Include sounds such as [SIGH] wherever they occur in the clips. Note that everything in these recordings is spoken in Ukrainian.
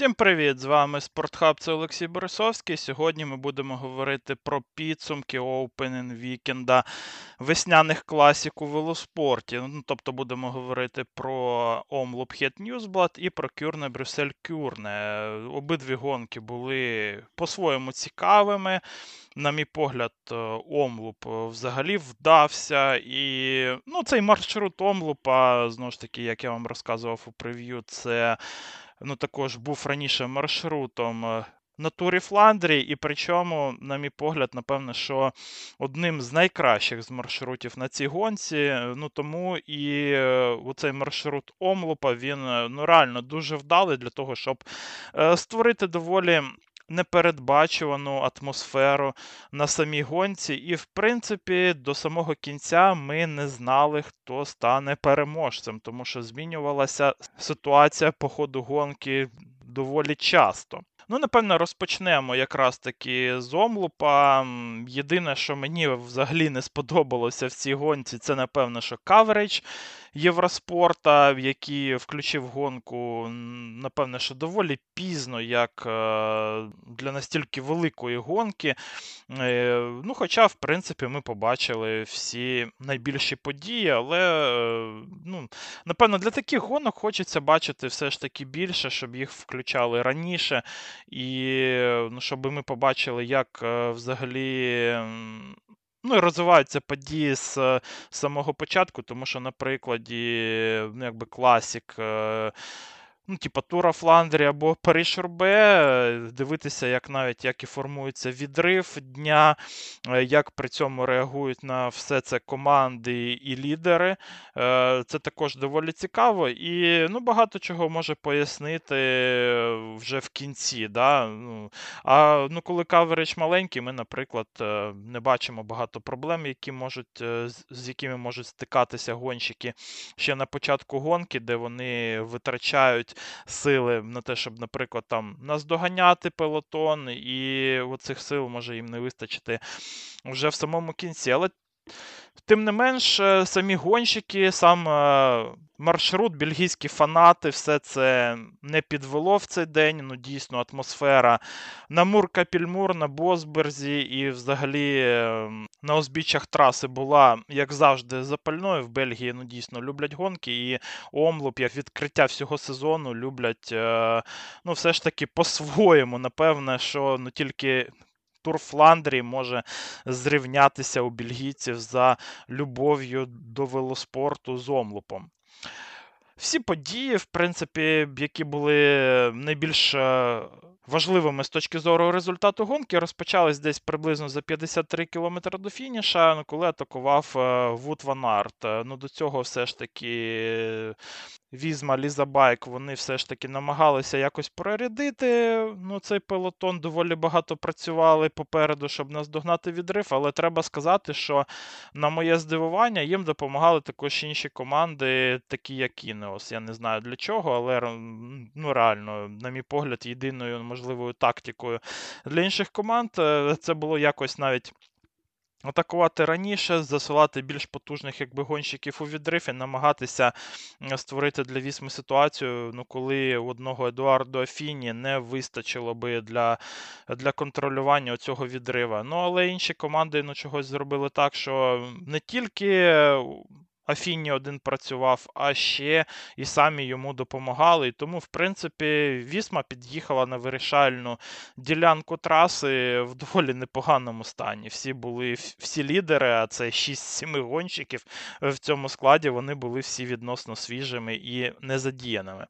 Всім привіт! З вами Спортхаб, це Олексій Борисовський. Сьогодні ми будемо говорити про підсумки Opening вікенда весняних класік у велоспорті. Ну, Тобто будемо говорити про Омлуп Хет Ньівсблад і про Кюрне Брюссель Кюрне. Обидві гонки були по-своєму цікавими. На мій погляд, Омлуп взагалі вдався. І ну, цей маршрут Омлупа, знову ж таки, як я вам розказував у прев'ю, це ну, також був раніше маршрутом е, на турі Фландрії, і причому, на мій погляд, напевно, що одним з найкращих з маршрутів на цій гонці. Ну тому і оцей цей маршрут Омлупа він е, ну, реально дуже вдалий для того, щоб створити доволі непередбачувану атмосферу на самій гонці. І, в принципі, до самого кінця ми не знали, хто стане переможцем, тому що змінювалася ситуація по ходу гонки доволі часто. Ну, напевно, розпочнемо якраз таки з Омлупа. Єдине, що мені взагалі не сподобалося в цій гонці, це, напевно, що каверидж. Євроспорта, який включив гонку, напевне, що доволі пізно, як е, для настільки великої гонки. Е, ну, Хоча, в принципі, ми побачили всі найбільші події, але, е, ну, напевно, для таких гонок хочеться бачити все ж таки більше, щоб їх включали раніше, і ну, щоб ми побачили, як взагалі Ну і розвиваються події з самого початку, тому що, на прикладі, ну, якби класік. Е, ну, типа Тура Фландрі або Париж Рубе, дивитися, як навіть як і формується відрив дня, е, як при цьому реагують на все це команди і лідери. Е, це також доволі цікаво і ну, багато чого може пояснити вже в кінці. Да? Ну, А ну, коли каверидж маленький, ми, наприклад, е, не бачимо багато проблем, які можуть, з якими можуть стикатися гонщики ще на початку гонки, де вони витрачають сили на те, щоб, наприклад, там наздоганяти пелотон, і оцих сил може їм не вистачити вже в самому кінці. Але Тим не менш, е, самі гонщики, сам е, маршрут, бельгійські фанати, все це не підвело в цей день. Ну, дійсно, атмосфера на Мур-Капільмур, на Босберзі і взагалі ем, на узбіччях траси була, як завжди, запальною. В Бельгії ну, дійсно люблять гонки, і Омлуп, як відкриття всього сезону, люблять е, ну, все ж таки по-своєму. Напевне, що ну, тільки. Тур Фландрії може зрівнятися у бельгійців за любов'ю до велоспорту з омлупом. Всі події, в принципі, які були найбільш е, важливими з точки зору результату гонки, розпочались десь приблизно за 53 км до фініша, коли атакував е, Вут Ван Арт. Ну, До цього все ж таки Вісма Лізабайк, вони все ж таки намагалися якось прорядити ну, Цей пелотон доволі багато працювали попереду, щоб наздогнати відрив, але треба сказати, що, на моє здивування, їм допомагали також інші команди, такі як Інеос. Я не знаю для чого, але ну, реально, на мій погляд, єдиною можливою тактикою для інших команд е, це було якось навіть. Атакувати раніше, засилати більш потужних якби, гонщиків у відрив і намагатися створити для Вісми ситуацію, ну, коли одного Едуардо Афіні не вистачило би для для контролювання цього відрива. Ну, але інші команди ну, чогось зробили так, що не тільки Афіні один працював, а ще і самі йому допомагали. І тому, в принципі, Вісма під'їхала на вирішальну ділянку траси в доволі непоганому стані. Всі були всі лідери, а це 6-7 гонщиків в цьому складі. Вони були всі відносно свіжими і незадіяними.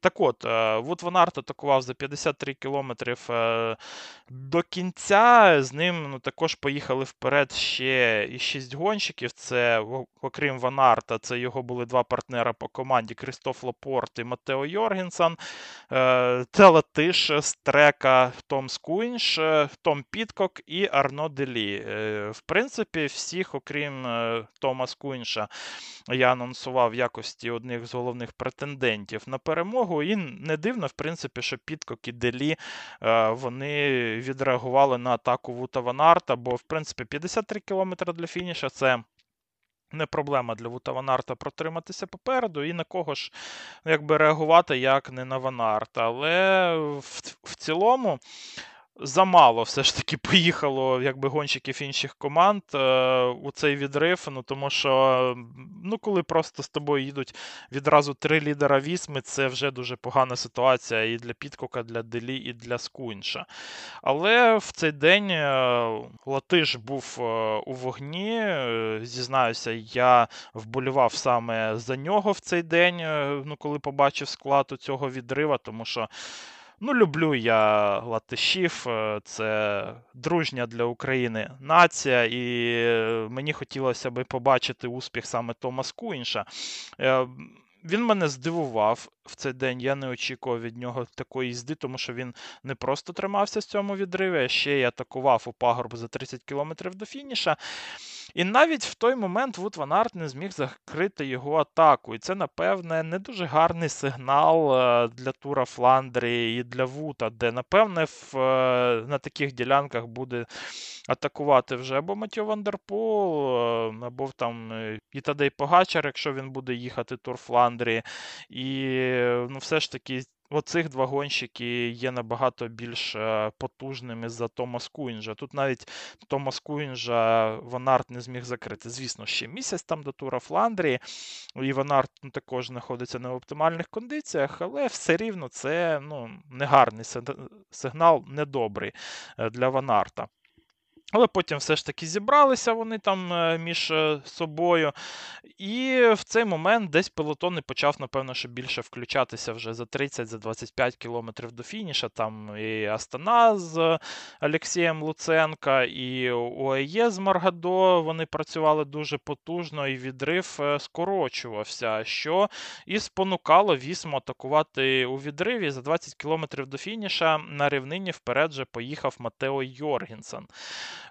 Так от, е, Вут Ван Арт атакував за 53 кілометрів е, до кінця. З ним ну, також поїхали вперед ще і 6 гонщиків. Це, окрім Ван Арта. Це його були два партнера по команді Крістоф Лапорт і Матео Йоргенсон. Е, Та латиш з Трека Томс Скуїньш, е, Том Підкок і Арно Делі. Е, в принципі, всіх, окрім Томса Скуїньша, я анонсував в якості одних з головних претендентів на перемогу. І не дивно, в принципі, що Підкок і Делі вони відреагували на атаку Вута Ванарта, бо, в принципі, 53 км для фініша це не проблема для Вута Ванарта протриматися попереду, і на кого ж якби реагувати як не на Ванарта. Але в, в цілому замало все ж таки [LAUGHS] поїхало якби гонщиків інших команд е, у цей відрив. Ну тому що ну, коли просто з тобою їдуть відразу три лідера вісми, це вже дуже погана ситуація і для Підкока, для Делі, і для Скунша. Але в цей день е, Латиш був е, у вогні. Е, зізнаюся, я вболівав саме за нього в цей день, ну, коли побачив склад у цього відрива, тому що. Ну, люблю я латишів, е, це дружня для України нація, і е, мені хотілося би побачити успіх саме Томас Куінша. Е, він мене здивував в цей день. Я не очікував від нього такої їзди, тому що він не просто тримався з цьому відриві, а ще й атакував у пагорбу за 30 кілометрів до фініша. І навіть в той момент Вут Ван Арт не зміг закрити його атаку. І це, напевне, не дуже гарний сигнал е, для Тура Фландрії і для Вута, де, напевне, в, е, на таких ділянках буде атакувати вже або Матьє Ван дер Пул, е, або там і Тадей Погачар, якщо він буде їхати Тур Фландрії. І ну, все ж таки Оцих два гонщики є набагато більш е, потужними за Томас Куінжа. Тут навіть Томас Куінжа Ванарт не зміг закрити. Звісно, ще місяць там до Тура Фландрії, і Ванарт ну, також знаходиться не в оптимальних кондиціях, але все рівно це ну, негарний сигнал, недобрий е, для Ванарта. Але потім все ж таки зібралися вони там е, між е, собою. І в цей момент десь пелотон і почав, напевно, що більше включатися вже за 30-25 кілометрів до фініша. Там і Астана з Олексієм Луценка, і ОЕЄ з Маргадо. Вони працювали дуже потужно, і відрив е, скорочувався, що і спонукало Вісму атакувати у відриві за 20 кілометрів до фініша. На рівнині вперед же поїхав Матео Йоргенсен.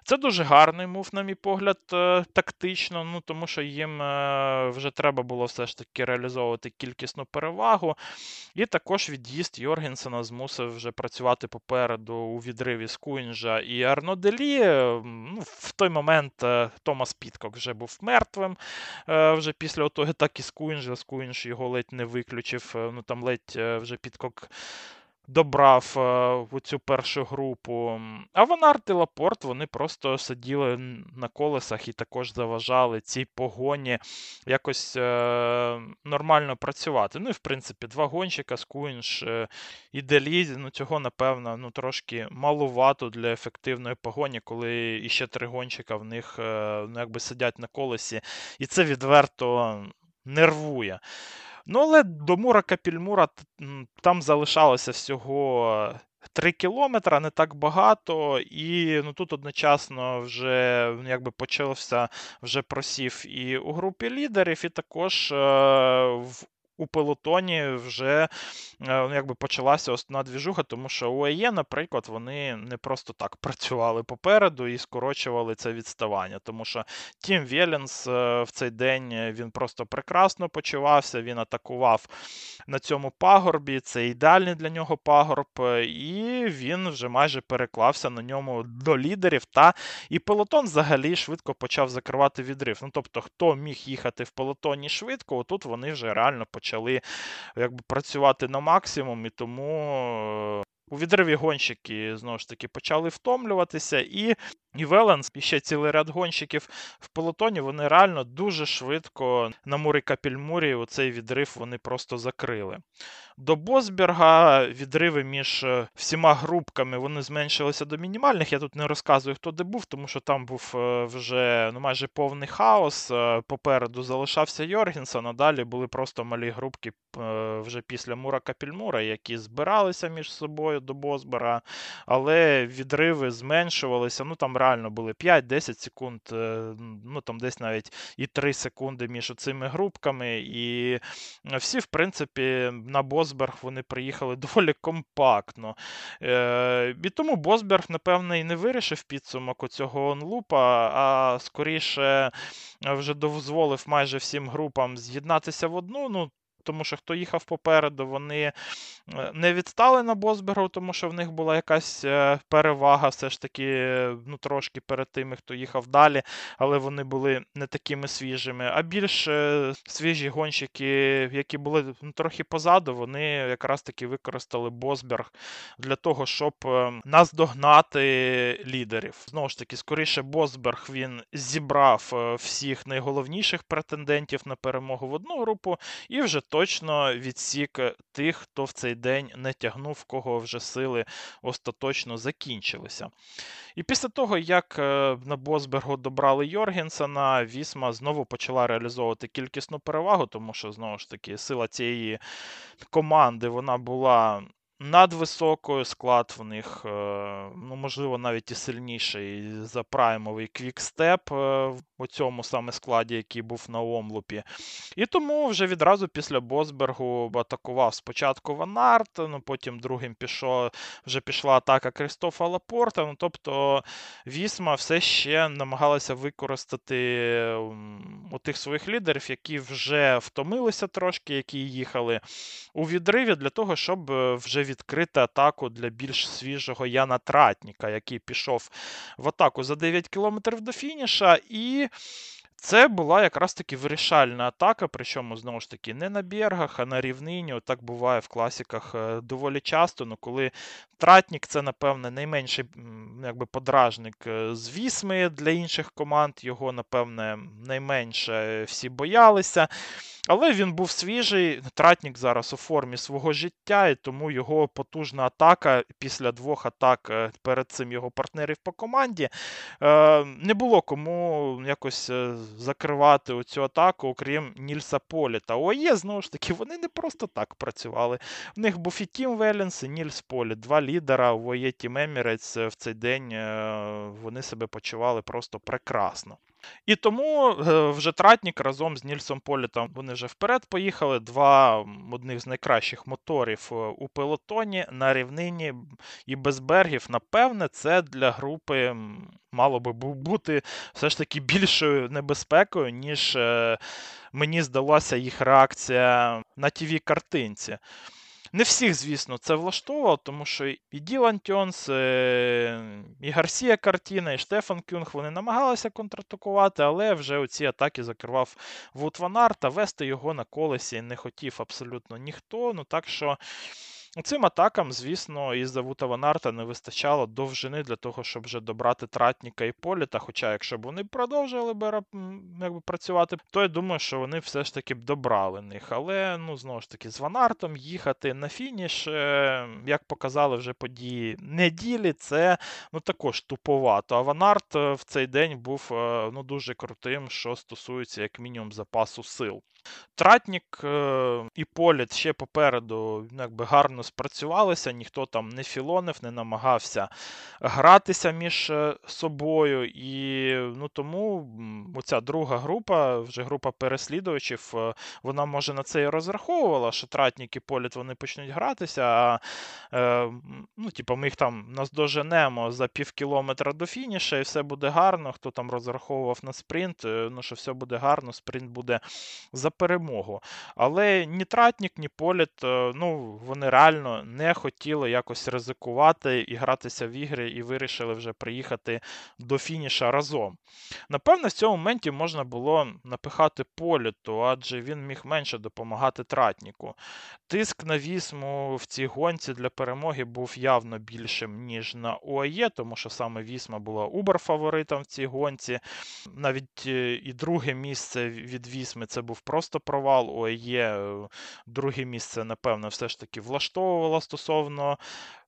Це дуже гарний мув, на мій погляд, е, тактично, ну тому що їм е, вже треба було все ж таки реалізовувати кількісну перевагу. І також від'їзд Йоргенсена змусив вже працювати попереду у відриві з Куінжа і Арноделі. Ну, В той момент е, Томас Підкок вже був мертвим. Вже після того так і з Куінжа. Скуінж його ледь не виключив. Ну там ледь вже Підкок добрав е, в цю першу групу. А Ванарт і Лапорт вони просто сиділи на колесах і також заважали цій погоні якось е, нормально працювати. Ну і в принципі, два гонщика, Скуінш е, і Делізі, ну цього, напевно, ну трошки малувато для ефективної погоні, коли іще три гонщика в них е, ну, якби сидять на колесі. І це відверто нервує. Ну, але до Мура Капільмура там залишалося всього 3 кілометри, не так багато. І ну, тут одночасно вже ну, якби почався вже просів і у групі лідерів, і також е, в у пелотоні вже е, ну, якби почалася основна двіжуха, тому що у АЄ, наприклад, вони не просто так [LAUGHS] працювали попереду і скорочували це відставання. Тому що Тім Веленс е, в цей день е, він просто прекрасно почувався, він атакував на цьому пагорбі. Це ідеальний для нього пагорб, і він вже майже переклався на ньому до лідерів. Та і пелотон взагалі швидко почав закривати відрив. Ну тобто, хто міг їхати в пелотоні швидко, отут вони вже реально почали почали якби, працювати на максимум, і тому у відриві гонщики знову ж таки почали втомлюватися, і і і ще цілий ряд гонщиків в полотоні, вони реально дуже швидко на мурі Капільмурі оцей відрив вони просто закрили. До Босберга відриви між е, всіма групками вони зменшилися до мінімальних. Я тут не розказую, хто де був, тому що там був е, вже ну, майже повний хаос. Е, попереду залишався Йоргенсен, а далі були просто малі групки вже після Мура Капільмура, які збиралися між собою до Босбера, але відриви зменшувалися. Ну там реально були 5-10 секунд, ну там десь навіть і 3 секунди між цими групками. І всі, в принципі, на Босбер Босберг вони приїхали [LAUGHS] доволі компактно. Е, І тому Босберг, напевне, і не вирішив підсумок цього онлупа, а скоріше вже дозволив майже всім групам з'єднатися в одну. ну, тому що хто їхав попереду, вони Е, не відстали на Босбергу, тому що в них була якась е, перевага, все ж таки, ну, трошки перед тими, хто їхав далі, але вони були не такими свіжими. А більш е, свіжі гонщики, які були ну, трохи позаду, вони якраз таки використали Босберг для того, щоб наздогнати лідерів. Знову ж таки, скоріше, Босберг він зібрав всіх найголовніших претендентів на перемогу в одну групу і вже точно відсік тих, хто в цей день не тягнув, кого вже сили остаточно закінчилися. І після того, як е, на Босбергу добрали Йоргенсена, Вісма знову почала реалізовувати кількісну перевагу, тому що, знову ж таки, сила цієї команди вона була надвисокою, склад в них, е, ну, можливо, навіть і сильніший за праймовий Квікстеп е, у цьому саме складі, який був на Омлупі. І тому вже відразу після Босбергу атакував спочатку Ванарт, ну потім другим пішов, вже пішла атака Крістофа Лапорта. Ну, Тобто Вісма все ще намагалася використати у тих своїх лідерів, які вже втомилися трошки, які їхали у відриві для того, щоб е, вже відкрити атаку для більш свіжого Яна Тратніка, який пішов в атаку за 9 кілометрів до фініша. і це була якраз таки вирішальна атака, причому, знову ж таки, не на бергах, а на рівнині. Отак буває в класіках е, доволі часто. Ну, Коли Тратнік це, напевне, найменший якби, подражник е, з вісми для інших команд. Його, напевне, найменше всі боялися. Але він був свіжий. Тратнік зараз у формі свого життя, і тому його потужна атака після двох атак е, перед цим його партнерів по команді. Не було кому якось закривати оцю атаку, окрім Нільса Політа. ОЄ, знову ж таки, вони не просто так працювали. В них був і Тім Веленс, і Нільс Політ. Два лідера в ОЄ Тім Емірець в цей день е, вони себе почували просто прекрасно. І тому е, вже Тратнік разом з Нільсом Політом вони вже вперед поїхали. Два одних з найкращих моторів е, у пелотоні на рівнині і без бергів. Напевне, це для групи мало би бути все ж таки більшою небезпекою, ніж е, мені здалася їх реакція на TV картинці. Не всіх, звісно, це влаштовувало, тому що і Ділан Тенс, е, і Гарсія Кортіна, і Штефан Кюнг вони намагалися контратакувати, але вже оці атаки закривав Вут Ван Арт, а вести його на колесі не хотів абсолютно ніхто. Ну так що. Цим атакам, звісно, із-за Вутаванарта не вистачало довжини для того, щоб вже добрати Тратніка і Політа. Хоча, якщо б вони продовжили б якби, працювати, то я думаю, що вони все ж таки б добрали них. Але, ну, знову ж таки, з Ванартом їхати на фініш, е, як показали вже події неділі, це ну, також туповато. А Ванарт е, в цей день був е, ну, дуже крутим, що стосується, як мінімум, запасу сил. Тратнік е, і Політ ще попереду якби гарно спрацювалися, ніхто там не філонив, не намагався гратися між е, собою. І ну, тому оця друга група, вже група переслідувачів, е, вона може на це і розраховувала, що Тратнік і Політ вони почнуть гратися. а ну, типу, Ми їх там наздоженемо за пів кілометра до фініша, і все буде гарно. Хто там розраховував на спринт, ну що все буде гарно, спринт буде за перемогу. Але ні Тратнік, ні Політ, е, ну, вони реально не хотіли якось ризикувати і гратися в ігри, і вирішили вже приїхати до фініша разом. Напевно, в цьому моменті можна було напихати Політу, адже він міг менше допомагати Тратніку. Тиск на вісму в цій гонці для перемоги був явно більшим, ніж на ОАЄ, тому що саме Вісма була убер-фаворитом в цій гонці. Навіть е, і друге місце від Вісми це був просто просто провал. ОЕ е, друге місце, напевно, все ж таки влаштовувало стосовно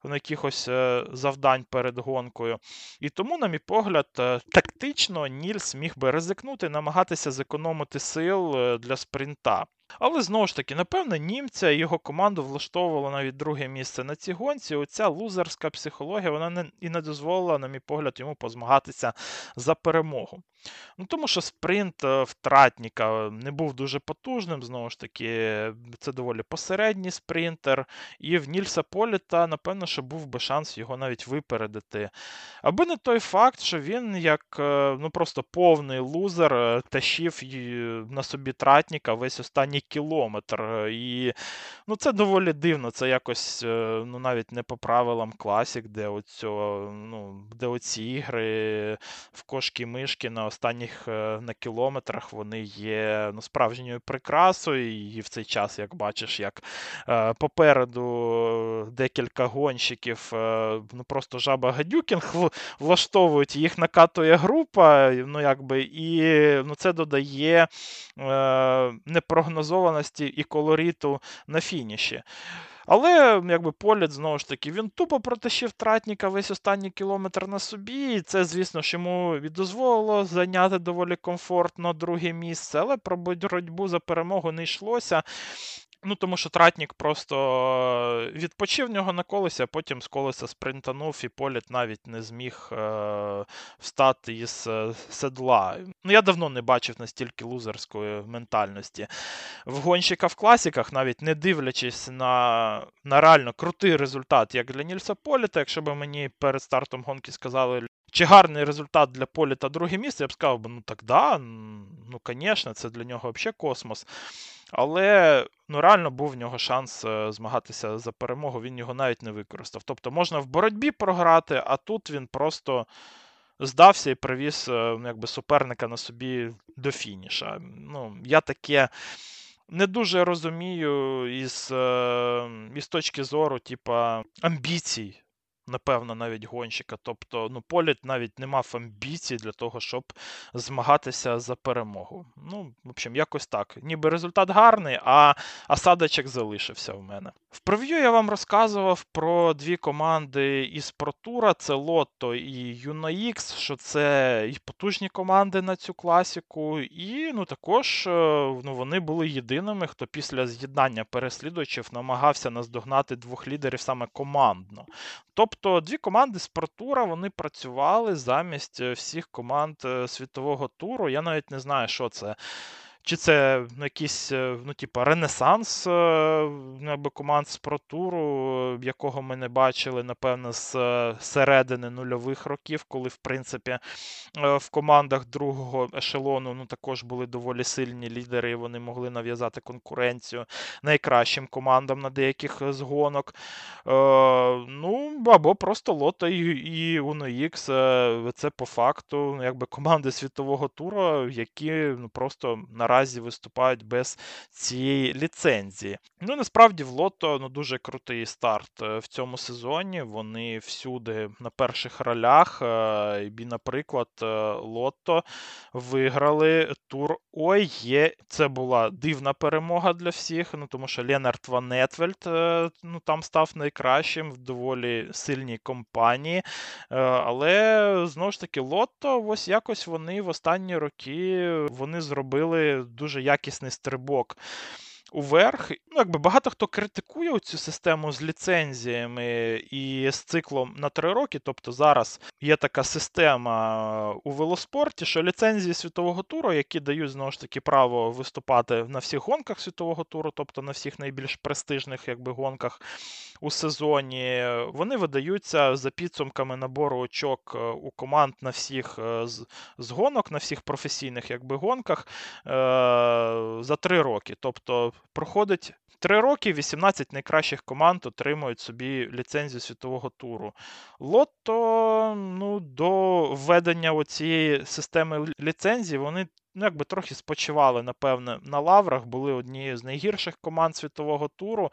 якихось е, завдань перед гонкою. І тому, на мій погляд, е, тактично Нільс міг би ризикнути, намагатися зекономити сил для спринта. Але знову ж таки, напевно, німця і його команду влаштовувало навіть друге місце на цій гонці. Оця лузерська психологія вона не, і не дозволила, на мій погляд, йому позмагатися за перемогу. Ну, Тому що спринт е, втратника не був дуже потужним, знову ж таки, це доволі посередній спринтер. І в Нільса Політа, напевно, що був би шанс його навіть випередити. Аби не той факт, що він як е, ну просто повний лузер е, тащив на собі тратніка весь останній кілометр. І ну, це доволі дивно. Це якось ну, навіть не по правилам класік, де оцього, ну, де оці ігри в кошки-мишки на останніх на кілометрах вони є ну, справжньою прикрасою. І в цей час, як бачиш, як попереду декілька гонщиків, ну просто жаба Гадюкінг влаштовують, їх накатує група, ну якби, і ну, це додає е, непрогнозованості і колориту на фініші. Але якби Політ, знову ж таки, він тупо протащив тратніка весь останній кілометр на собі. І це, звісно ж, йому і дозволило зайняти доволі комфортно друге місце, але про боротьбу за перемогу не йшлося. Ну, тому що Тратнік просто е, відпочив нього на колесі, а потім з колеса спринтанув, і політ навіть не зміг е, встати із е, седла. Ну, Я давно не бачив настільки лузерської ментальності. В гонщика в класіках, навіть не дивлячись на на реально крутий результат, як для Нільса Політа, якщо б мені перед стартом гонки сказали. Чи гарний результат для Політа друге місце, я б сказав, ну так да, ну, звісно, це для нього взагалі космос. Але ну, реально був в нього шанс е, змагатися за перемогу, він його навіть не використав. Тобто можна в боротьбі програти, а тут він просто здався і привіз е, ну, якби, суперника на собі до фініша. Ну, Я таке. Не дуже розумію із е, із точки зору, типа, амбіцій напевно, навіть гонщика. Тобто, ну, Політ навіть не мав амбіцій для того, щоб змагатися за перемогу. Ну, в общем, якось так. Ніби результат гарний, а осадочок залишився в мене. В прев'ю я вам розказував про дві команди із Протура: це Лотто і UnoX, що це і потужні команди на цю класіку, і ну, також е, ну, вони були єдиними, хто після з'єднання переслідувачів намагався наздогнати двох лідерів саме командно. Тобто дві команди з Протура вони працювали замість е, всіх команд е, світового туру. Я навіть не знаю, що це. Чи це ну, якийсь е, ну, типу, ренесанс ну, команд з протуру, якого ми не бачили, напевно, з середини нульових років, коли, в принципі, в командах другого ешелону ну, також були доволі сильні лідери, і вони могли нав'язати конкуренцію найкращим командам на деяких з гонок. Ну, або просто Лото і, і Uno це по факту ну, якби команди світового туру, які ну, просто на наразі виступають без цієї ліцензії. Ну, насправді, в Лото ну, дуже крутий старт е, в цьому сезоні. Вони всюди на перших ролях. Е, і, наприклад, е, Лото виграли тур Ой, є. Це була дивна перемога для всіх, ну тому що Ленард Ван Етвельд ну, там став найкращим в доволі сильній компанії. Але знову ж таки, Лотто, ось якось вони в останні роки вони зробили дуже якісний стрибок уверх. Ну, якби Багато хто критикує цю систему з ліцензіями і з циклом на три роки. Тобто зараз є така система у велоспорті, що ліцензії світового туру, які дають знову ж таки право виступати на всіх гонках світового туру, тобто на всіх найбільш престижних якби, гонках у сезоні, вони видаються за підсумками набору очок е, у команд на всіх е, з гонок, на всіх професійних якби, гонках е, за три роки. Тобто проходить Три роки 18 найкращих команд отримують собі ліцензію світового туру. Лотто ну, до введення цієї системи ліцензії вони ну, якби трохи спочивали, напевне, на лаврах, були однією з найгірших команд світового туру.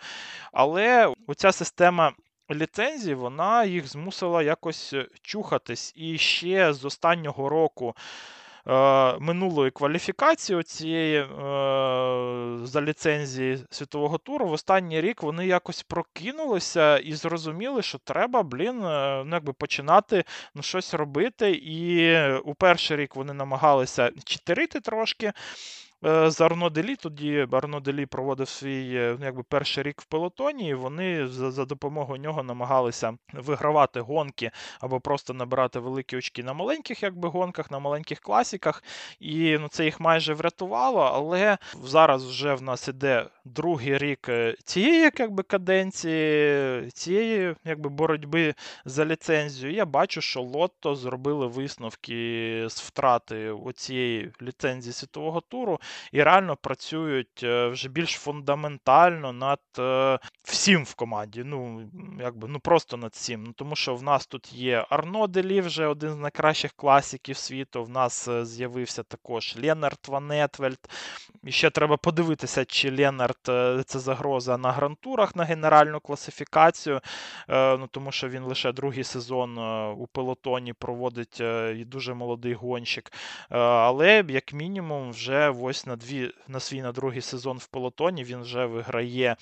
Але оця система. Ліцензії вона їх змусила якось чухатись. І ще з останнього року Е, минулої кваліфікації цієї е, за ліцензії світового туру в останній рік вони якось прокинулися і зрозуміли, що треба, блін, е, ну, якби починати ну, щось робити. І у перший рік вони намагалися читерити трошки. Е, з Арно Делі. Тоді Арно Делі проводив свій е, ну, якби перший рік в пелотоні, і вони за, за допомогою нього намагалися вигравати гонки або просто набирати великі очки на маленьких якби гонках, на маленьких класіках. І ну, це їх майже врятувало. Але зараз вже в нас іде другий рік е, цієї якби, каденції, цієї якби, боротьби за ліцензію. Я бачу, що Лотто зробили висновки з втрати цієї ліцензії світового туру і реально працюють е, вже більш фундаментально над е, всім в команді. Ну, якби, ну просто над всім. Ну, Тому що в нас тут є Арно Делі, вже один з найкращих класиків світу. В нас з'явився також Ленард Ванетвельд. І ще треба подивитися, чи Ленард це загроза на грантурах на генеральну класифікацію. ну Тому що він лише другий сезон у пелотоні проводить і дуже молодий гонщик. Але, як мінімум, вже ось на дві, на свій на другий сезон в полотоні. він вже виграє.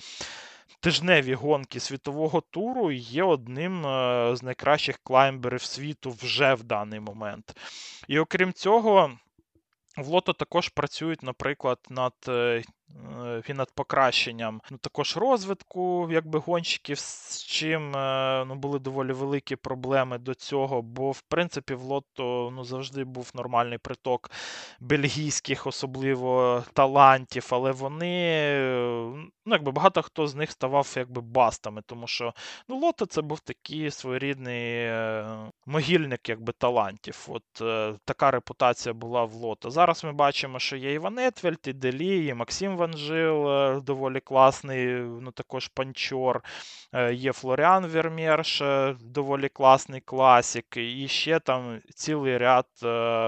Тижневі гонки світового туру і є одним з найкращих клаймберів світу вже в даний момент. І окрім цього, в лото також працюють, наприклад, над е, Е, над покращенням ну, також розвитку якби гонщиків, з чим е, ну, були доволі великі проблеми до цього, бо в принципі в лото ну, завжди був нормальний приток бельгійських, особливо талантів, але вони ну, якби багато хто з них ставав якби бастами, тому що ну, лото це був такий своєрідний е, могильник якби талантів. От Така репутація була в лото. Зараз ми бачимо, що є і Ван Етвельд, і Де Лі, і Максим Ван Гілс, е, доволі класний, ну також панчер. Е, є Флоріан Вермерш, е, доволі класний класік. І ще там цілий ряд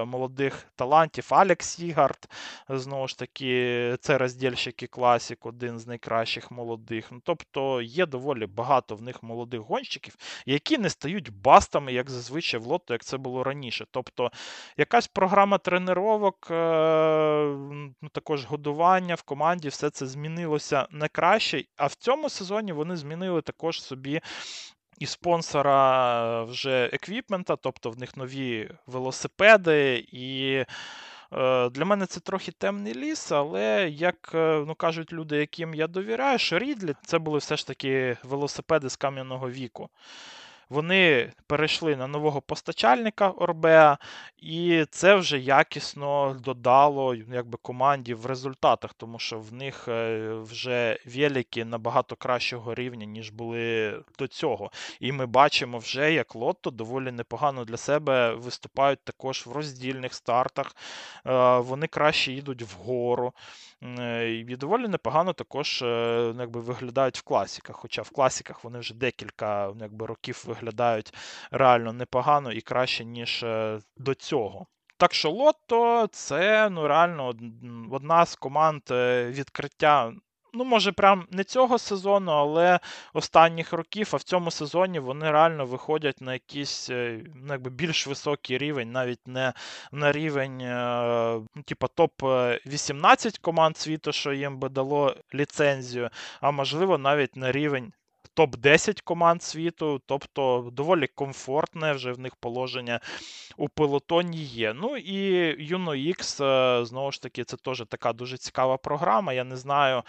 молодих талантів. Алек Сегарт, знову ж таки, це роздільщик і класік, один з найкращих молодих. Ну, Тобто є доволі багато в них молодих гонщиків, які не стають бастами, як зазвичай в лото, як це було раніше. Тобто якась програма тренувок, ну, також годування в команді команді все це змінилося на краще. А в цьому сезоні вони змінили також собі. І спонсора вже еквіпмента, тобто в них нові велосипеди. І е, для мене це трохи темний ліс, але як е, ну, кажуть люди, яким я довіряю, що Рідлі це були все ж таки велосипеди з кам'яного віку. Вони перейшли на нового постачальника Орбеа, і це вже якісно додало якби, команді в результатах, тому що в них е, вже велики набагато кращого рівня, ніж були до цього. І ми бачимо вже, як Лотто доволі непогано для себе виступають також в роздільних стартах. Е, вони краще їдуть вгору. Е, і доволі непогано також якби, виглядають в класіках. Хоча в класіках вони вже декілька якби, років виглядають реально непогано і краще, ніж до цього. Так що Лотто це ну, реально одна з команд е, відкриття. Ну, може, прям не цього сезону, але останніх років, а в цьому сезоні вони реально виходять на якийсь е, ну, якби більш високий рівень, навіть не на рівень е, ну, типу, топ-18 команд світу, що їм би дало ліцензію, а можливо, навіть на рівень топ-10 команд світу, тобто доволі комфортне вже в них положення у пелотоні є. Ну і UnoX, е, знову ж таки, це теж така дуже цікава програма. Я не знаю,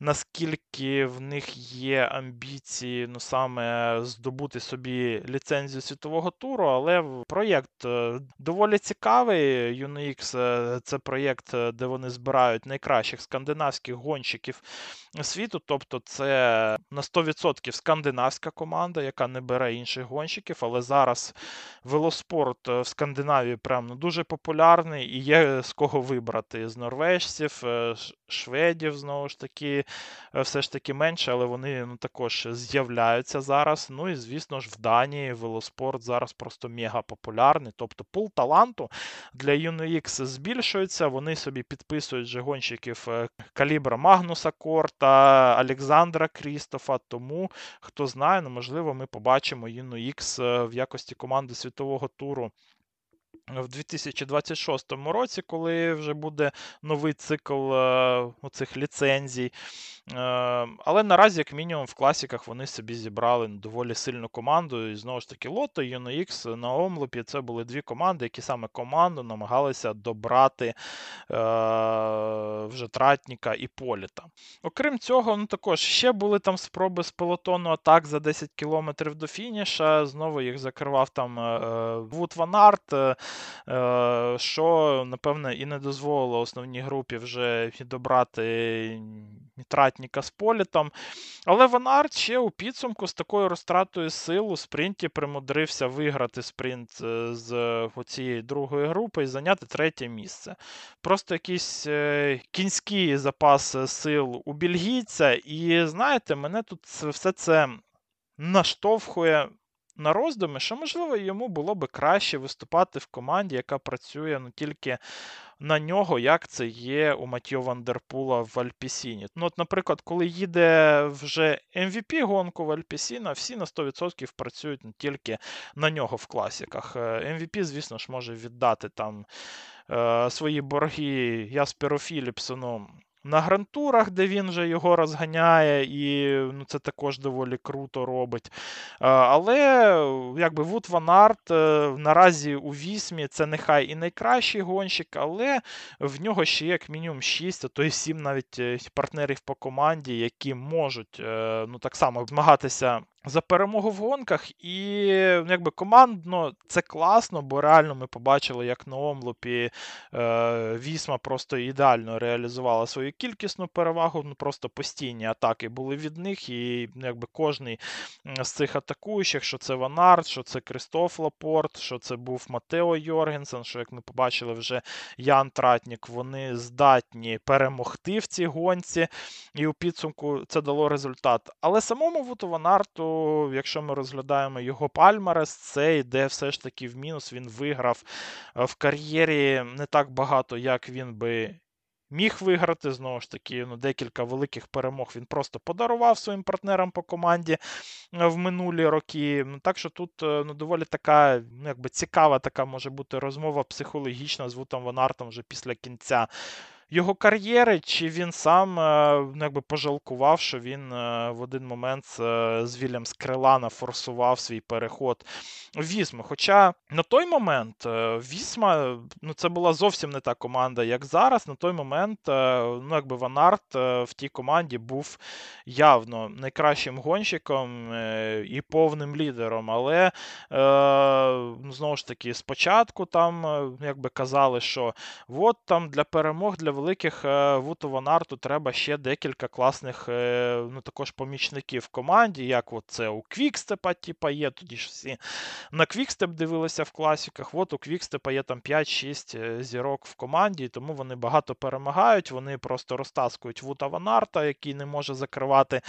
наскільки в них є амбіції ну, саме здобути собі ліцензію світового туру, але проєкт е, доволі цікавий. UnoX е, це проєкт, де вони збирають найкращих скандинавських гонщиків світу. Тобто, це на 100% скандинавська команда, яка не бере інших гонщиків, але зараз велоспорт в Скандинавії прям ну, дуже популярний і є з кого вибрати. З норвежців, е, шведів, знову ж таки, е, все ж таки менше, але вони ну, також з'являються зараз. Ну і, звісно ж, в Данії велоспорт зараз просто мега популярний. Тобто пул таланту для UNX збільшується, вони собі підписують же гонщиків е, калібра Магнуса Корта, Олександра Крістофа. Тому, хто знає, ну, можливо, ми побачимо UNX в якості команди світового туру в 2026 році, коли вже буде новий цикл е, оцих ліцензій. Е, але наразі, як мінімум, в класіках вони собі зібрали доволі сильну команду. І знову ж таки, Лото UNOX на Омлопі це були дві команди, які саме команду намагалися добрати е, вже Тратніка і Політа. Окрім цього, ну також ще були там спроби з пелотону атак за 10 кілометрів до фініша. Знову їх закривав там Вут Ван Арт. Е, що, напевне, і не дозволило основній групі вже добрати ні Тратніка з Політом. Але Ван Арт ще у підсумку з такою розтратою сил у спринті примудрився виграти спринт е, з цієї другої групи і зайняти третє місце. Просто якийсь е, кінський запас сил у бельгійця. І знаєте, мене тут все це наштовхує на роздуми, що, можливо, йому було би краще виступати в команді, яка працює ну, тільки на нього, як це є у Матьо Вандерпула в Альпісіні. Ну, от, Наприклад, коли їде вже MVP гонку в Альпісіна, всі на 100% працюють не тільки на нього в класіках. MVP, звісно ж, може віддати там е, свої борги Ясперу Філіпсону на гранд-турах, де він вже його розганяє, і ну, це також доволі круто робить. Але якби Вут Ван Арт е, наразі у Вісмі це нехай і найкращий гонщик, але в нього ще як мінімум 6, а то й 7 навіть е, партнерів по команді, які можуть е, ну, так само змагатися за перемогу в гонках, і ну, якби командно це класно, бо реально ми побачили, як на Омлопі е, Вісма просто ідеально реалізувала свою кількісну перевагу. Ну просто постійні атаки були від них, і ну, якби кожний з цих атакуючих, що це Ванард, що це Кристоф Лапорт, що це був Матео Йоргенсен, що, як ми побачили, вже Ян Тратнік, вони здатні перемогти в цій гонці, і у підсумку це дало результат. Але самому Вуту Ванарту якщо ми розглядаємо його пальмарес, це йде все ж таки в мінус. Він виграв е, в кар'єрі не так багато, як він би. Міг виграти, знову ж таки, ну, декілька великих перемог він просто подарував своїм партнерам по команді е, в минулі роки. Ну, Так що тут е, ну, доволі така ну, якби цікава така може бути розмова психологічна з Вутом Ванартом вже після кінця його кар'єри, чи він сам е, ну, якби пожалкував, що він е, в один момент е, з Вільям Скрилана форсував свій переход в Вісму. Хоча на той момент Вісма ну, це була зовсім не та команда, як зараз. На той момент ну, якби Ван Арт в тій команді був явно найкращим гонщиком і повним лідером. Але ну, знову ж таки, спочатку там якби казали, що от там для перемог для великих е, Вуту Ванарту треба ще декілька класних е, ну, також помічників в команді, як от це у Квікстепа, типа є. Тоді ж всі на Квікстеп дивилися в класіках. От у Квікстепа є там 5-6 е, зірок в команді, тому вони багато перемагають. Вони просто розтаскують Вута Ван Арта, який не може закривати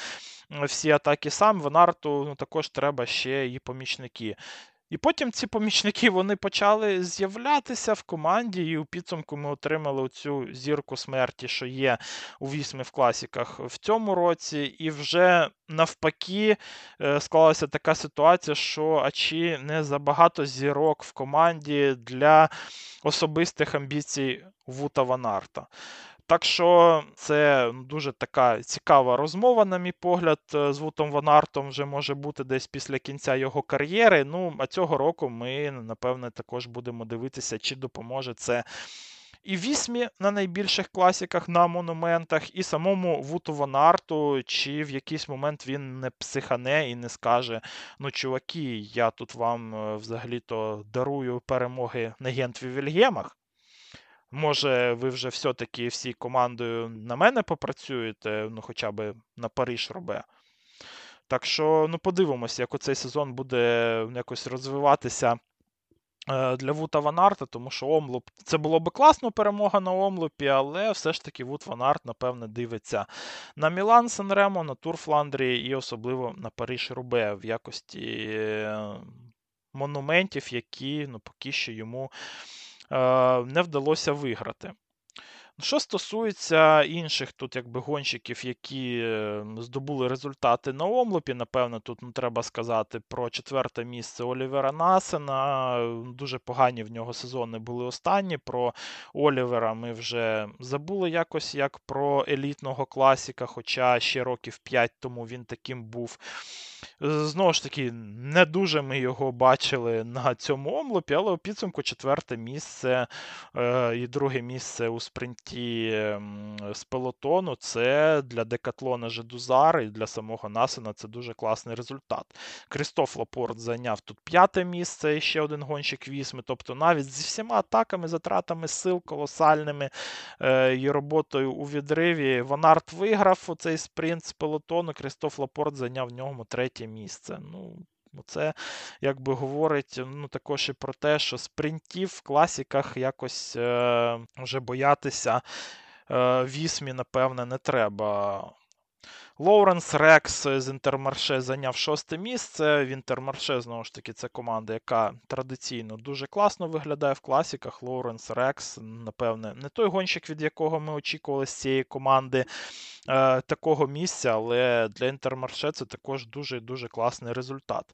всі атаки сам. Ван Арту ну, також треба ще і помічники. І потім ці помічники вони почали з'являтися в команді, і у підсумку ми отримали цю зірку смерті, що є у Вісми в класіках в цьому році. І вже навпаки е, склалася така ситуація, що а чи не забагато зірок в команді для особистих амбіцій Вута Ванарта. Так що це дуже така цікава розмова, на мій погляд, е, з Вутом Ванартом вже може бути десь після кінця його кар'єри. Ну, а цього року ми, напевне, також будемо дивитися, чи допоможе це. І вісьмі на найбільших класіках на монументах, і самому Вуту Ванарту, чи в якийсь момент він не психане і не скаже: ну, чуваки, я тут вам е, взагалі-то дарую перемоги на Гентві Вільгемах. Може, ви вже все-таки всі командою на мене попрацюєте, ну хоча б на Париж робе. Так що, ну, подивимося, як оцей сезон буде якось розвиватися е, для Вута Ванарта, тому що Омлуп це було би класно перемога на Омлупі, але все ж таки Вут Ванарт, напевне, дивиться на Мілан Сенремо, на Тур Фландрії і особливо на Париж Рубе в якості е, монументів, які ну, поки що йому не вдалося виграти. Що стосується інших тут якби гонщиків, які ем, здобули результати на омлопі, напевно, тут ну, треба сказати про четверте місце Олівера Насена. Дуже погані в нього сезони були останні. Про Олівера ми вже забули якось як про елітного класіка, хоча ще років 5 тому він таким був. Знову ж таки, не дуже ми його бачили на цьому омлопі, але у підсумку четверте місце е, і друге місце у спринті з пелотону це для Декатлона Жедузар і для самого Насена це дуже класний результат. Крістоф Лапорт зайняв тут п'яте місце і ще один гонщик вісьми. Тобто навіть зі всіма атаками, затратами сил колосальними е, і роботою у відриві Ван Арт виграв оцей спринт з пелотону. Крістоф Лапорт зайняв в ньому третє місце. Ну, це якби говорить ну, також і про те, що спринтів в класіках якось е, вже боятися е, Вісмі, напевне, не треба. Лоуренс Рекс з Інтермарше зайняв шосте місце. В Інтермарше, знову ж таки, це команда, яка традиційно дуже класно виглядає в класіках. Лоуренс Рекс, напевне, не той гонщик, від якого ми очікували з цієї команди е, такого місця, але для Інтермарше це також дуже-дуже класний результат.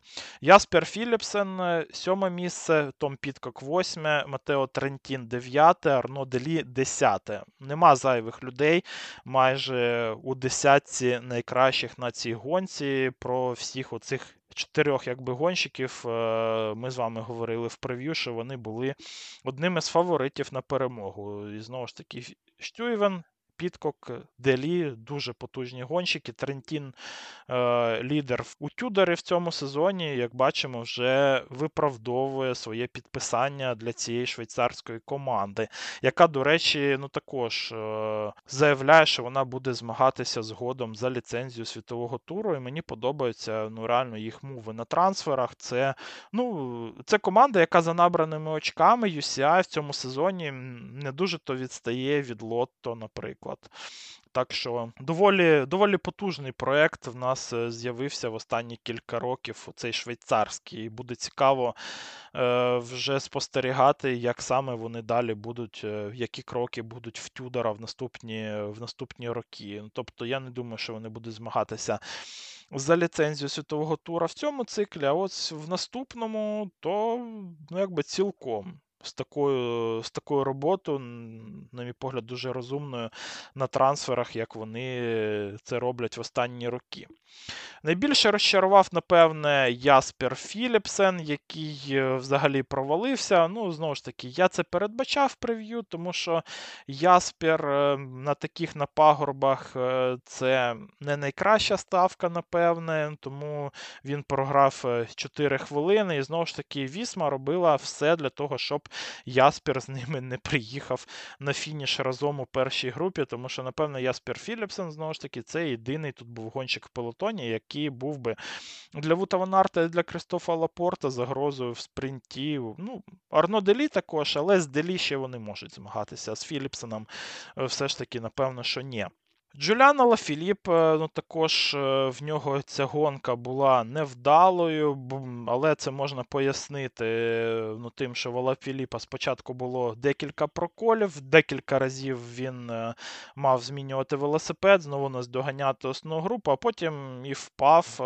Яспер Філіпсен, е, сьоме місце, Том Підкок, восьме, Матео Трентін, дев'яте, Арно Делі, десяте. Нема зайвих людей майже у десятці найкращих на цій гонці. Про всіх оцих чотирьох якби гонщиків е, ми з вами говорили в прев'ю, що вони були одними з фаворитів на перемогу. І знову ж таки, Штюйвен, Підкок, Делі, дуже потужні гонщики. Трентін е, лідер у Тюдорі в цьому сезоні, як бачимо, вже виправдовує своє підписання для цієї швейцарської команди, яка, до речі, ну також е, заявляє, що вона буде змагатися згодом за ліцензію світового туру. І мені подобаються ну, реально їх мови на трансферах. Це ну, це команда, яка за набраними очками UCI в цьому сезоні не дуже то відстає від Лотто, наприклад наприклад. Так що доволі доволі потужний проєкт в нас е, з'явився в останні кілька років. Цей швейцарський. І буде цікаво е, вже спостерігати, як саме вони далі будуть, е, які кроки будуть в Тюдора в наступні в наступні роки. Тобто я не думаю, що вони будуть змагатися за ліцензію світового тура в цьому циклі, а ось в наступному, то ну, якби цілком з такою з такою роботою, на мій погляд, дуже розумною на трансферах, як вони це роблять в останні роки. Найбільше розчарував, напевне, Яспер Філіпсен, який е, взагалі провалився. Ну, знову ж таки, я це передбачав прев'ю, тому що Яспер е, на таких на пагорбах е, це не найкраща ставка, напевне, тому він програв 4 хвилини. І знову ж таки, Вісма робила все для того, щоб Яспер з ними не приїхав на фініш разом у першій групі, тому що, напевно, Яспер Філіпсен, знову ж таки, це єдиний тут був гонщик в пелотоні, який був би для Вута Ванарта і для Кристофа Лапорта загрозою в спринті. Ну, Арно Делі також, але з Делі ще вони можуть змагатися. З Філіпсоном е, все ж таки, напевно, що ні. Джуліан Лафіліп, е, ну також е, в нього ця гонка була невдалою, але це можна пояснити ну, тим, що в Лафіліпа спочатку було декілька проколів, декілька разів він е, мав змінювати велосипед, знову наздоганяти основну групу, а потім і впав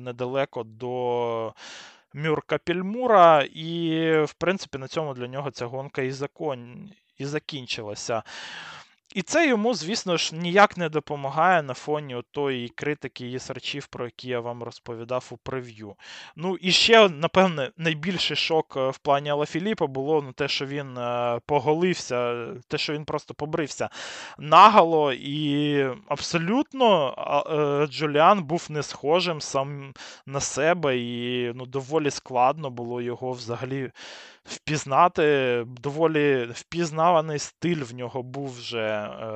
недалеко до. Мюрка Пільмура, і, в принципі, на цьому для нього ця гонка і закон... і закінчилася. І це йому, звісно ж, ніяк не допомагає на фоні тої критики і сарчів, про які я вам розповідав у прев'ю. Ну і ще, напевне, найбільший шок е, в плані Алла Філіпа було ну, те, що він е, поголився, те, що він просто побрився наголо, і абсолютно е, Джуліан був не схожим сам на себе, і ну, доволі складно було його взагалі впізнати. Доволі впізнаваний стиль в нього був вже е,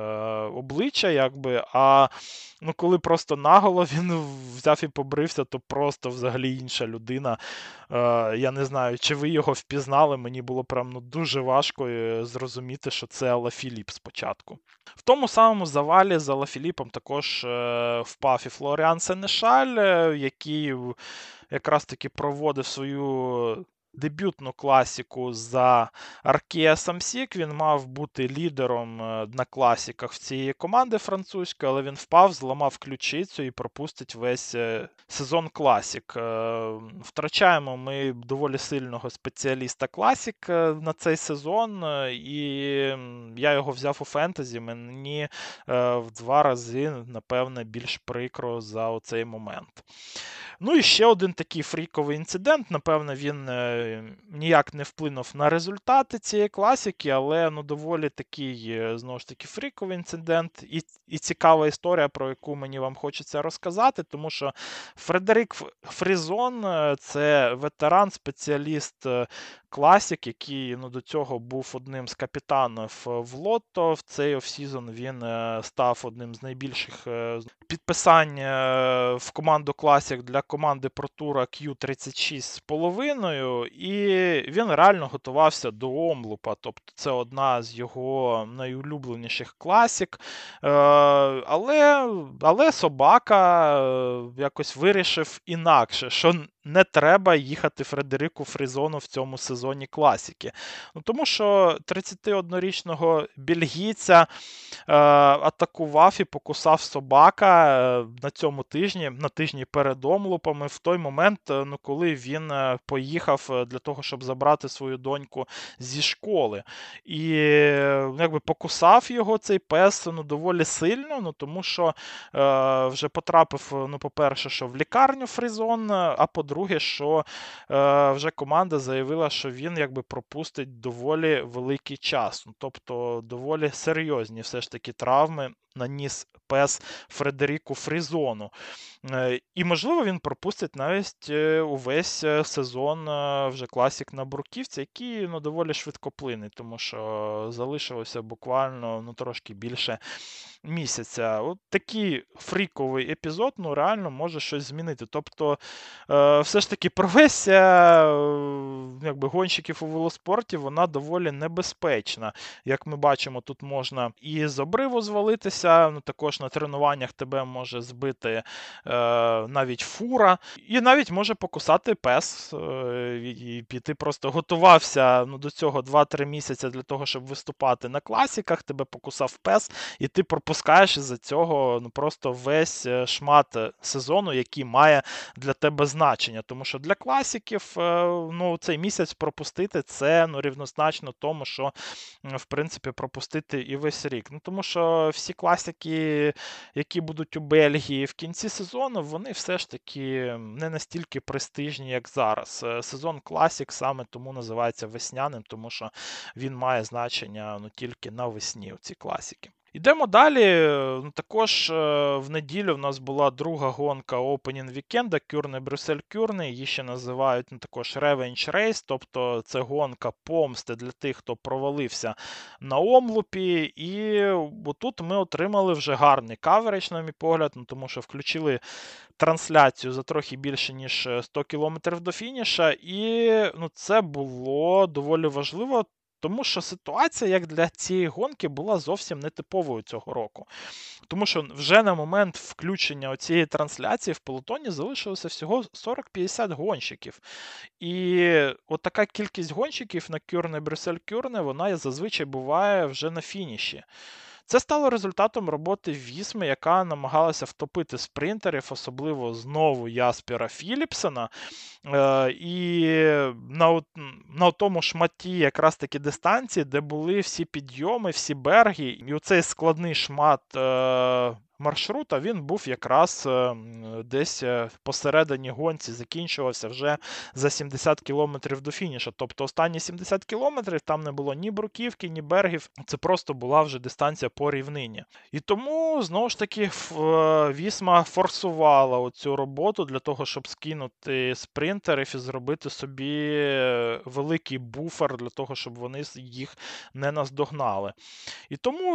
обличчя, якби. А ну, коли просто наголо [LAUGHS] він взяв і побрився, то просто взагалі інша людина. Е, Я не знаю, чи ви його впізнали. Мені було прям ну, дуже важко е, зрозуміти, що це Алла Філіп спочатку. В тому самому завалі з Алла Філіпом також е, впав і Флоріан Сенешаль, е, який якраз таки проводив свою дебютну класіку за Аркея Самсік. Він мав бути лідером е, на класіках в цієї команди французької, але він впав, зламав ключицю і пропустить весь е, сезон класік. Е, втрачаємо ми доволі сильного спеціаліста класік на цей сезон, і я його взяв у фентезі. Мені в два рази, напевне, більш прикро за оцей момент. Ну і ще один такий фріковий інцидент. Напевно, він ніяк не вплинув на результати цієї класики, але ну, доволі такий, е, знову ж таки, фріковий інцидент. І і цікава історія, про яку мені вам хочеться розказати, тому що Фредерик Фрізон е, це ветеран, спеціаліст класік, який ну, до цього був одним з капітанів в Лотто. В цей off-season він став одним з найбільших підписань в команду класік для команди ProTour Q36,5, і він реально готувався до омлупа. Тобто це одна з його найулюбленіших класік. Е, але але собака е, якось вирішив інакше, що не треба їхати Фредерику Фрізону в цьому сезоні класіки. Ну, Тому що 31-річного бельгійця е, атакував і покусав собака е, на цьому тижні, на тижні перед омлупами, в той момент, е, ну, коли він е, поїхав для того, щоб забрати свою доньку зі школи. І якби покусав його цей пес ну, доволі сильно, ну, тому що е, вже потрапив, ну, по-перше, що в лікарню Фрізон, а по-друге, по-друге, що е, вже команда заявила, що він якби пропустить доволі великий час. Ну, Тобто доволі серйозні все ж таки травми наніс пес Фредеріку Фрізону. Е, і, можливо, він пропустить навіть е, увесь е, сезон вже класік на Бурківці, який ну, доволі швидкоплинний, тому що залишилося буквально ну, трошки більше місяця. От такий фріковий епізод ну, реально може щось змінити. Тобто, все ж таки, професія якби, гонщиків у велоспорті вона доволі небезпечна. Як ми бачимо, тут можна і з обриву звалитися, ну, також на тренуваннях тебе може збити е, навіть фура, і навіть може покусати пес. Е, і, і Ти просто готувався ну, до цього 2-3 місяці для того, щоб виступати на класіках, тебе покусав пес, і ти пропускаєш із-за цього ну, просто весь е, шмат сезону, який має для тебе значення. Тому що для класіків е, ну, цей місяць пропустити це ну, рівнозначно тому, що в принципі пропустити і весь рік. Ну, Тому що всі класики, які будуть у Бельгії в кінці сезону, вони все ж таки не настільки престижні, як зараз. Е, сезон класік саме тому називається весняним, тому що він має значення ну, тільки навесні у ці класики. Йдемо далі. Також е, в неділю в нас була друга гонка Opening вікенда Кюрне Брюссель Кюрне. Її ще називають ну, також Revenge Race, тобто це гонка помсти для тих, хто провалився на омлупі. І тут ми отримали вже гарний каверидж, на мій погляд, ну, тому що включили трансляцію за трохи більше, ніж 100 кілометрів до фініша. І ну, це було доволі важливо. Тому що ситуація, як для цієї гонки, була зовсім нетиповою цього року. Тому що вже на момент включення цієї трансляції в полотоні залишилося всього 40-50 гонщиків. І от така кількість гонщиків на Кюрне Брюссель Кюрне, вона зазвичай буває вже на фініші. Це стало результатом роботи Вісми, яка намагалася втопити спринтерів, особливо знову Яспіра Філіпсена. Е, і на на тому шматі якраз таки дистанції, де були всі підйоми, всі берги, і оцей складний шмат е, маршрута він був якраз е, десь е, посередині гонці, закінчувався вже за 70 кілометрів до фініша. Тобто останні 70 кілометрів там не було ні бруківки, ні бергів. Це просто була вже дистанція по рівнині. І тому знову ж таки е, Вісма форсувала оцю роботу для того, щоб скинути спринтерів і зробити собі великий буфер для того, щоб вони їх не наздогнали. І тому,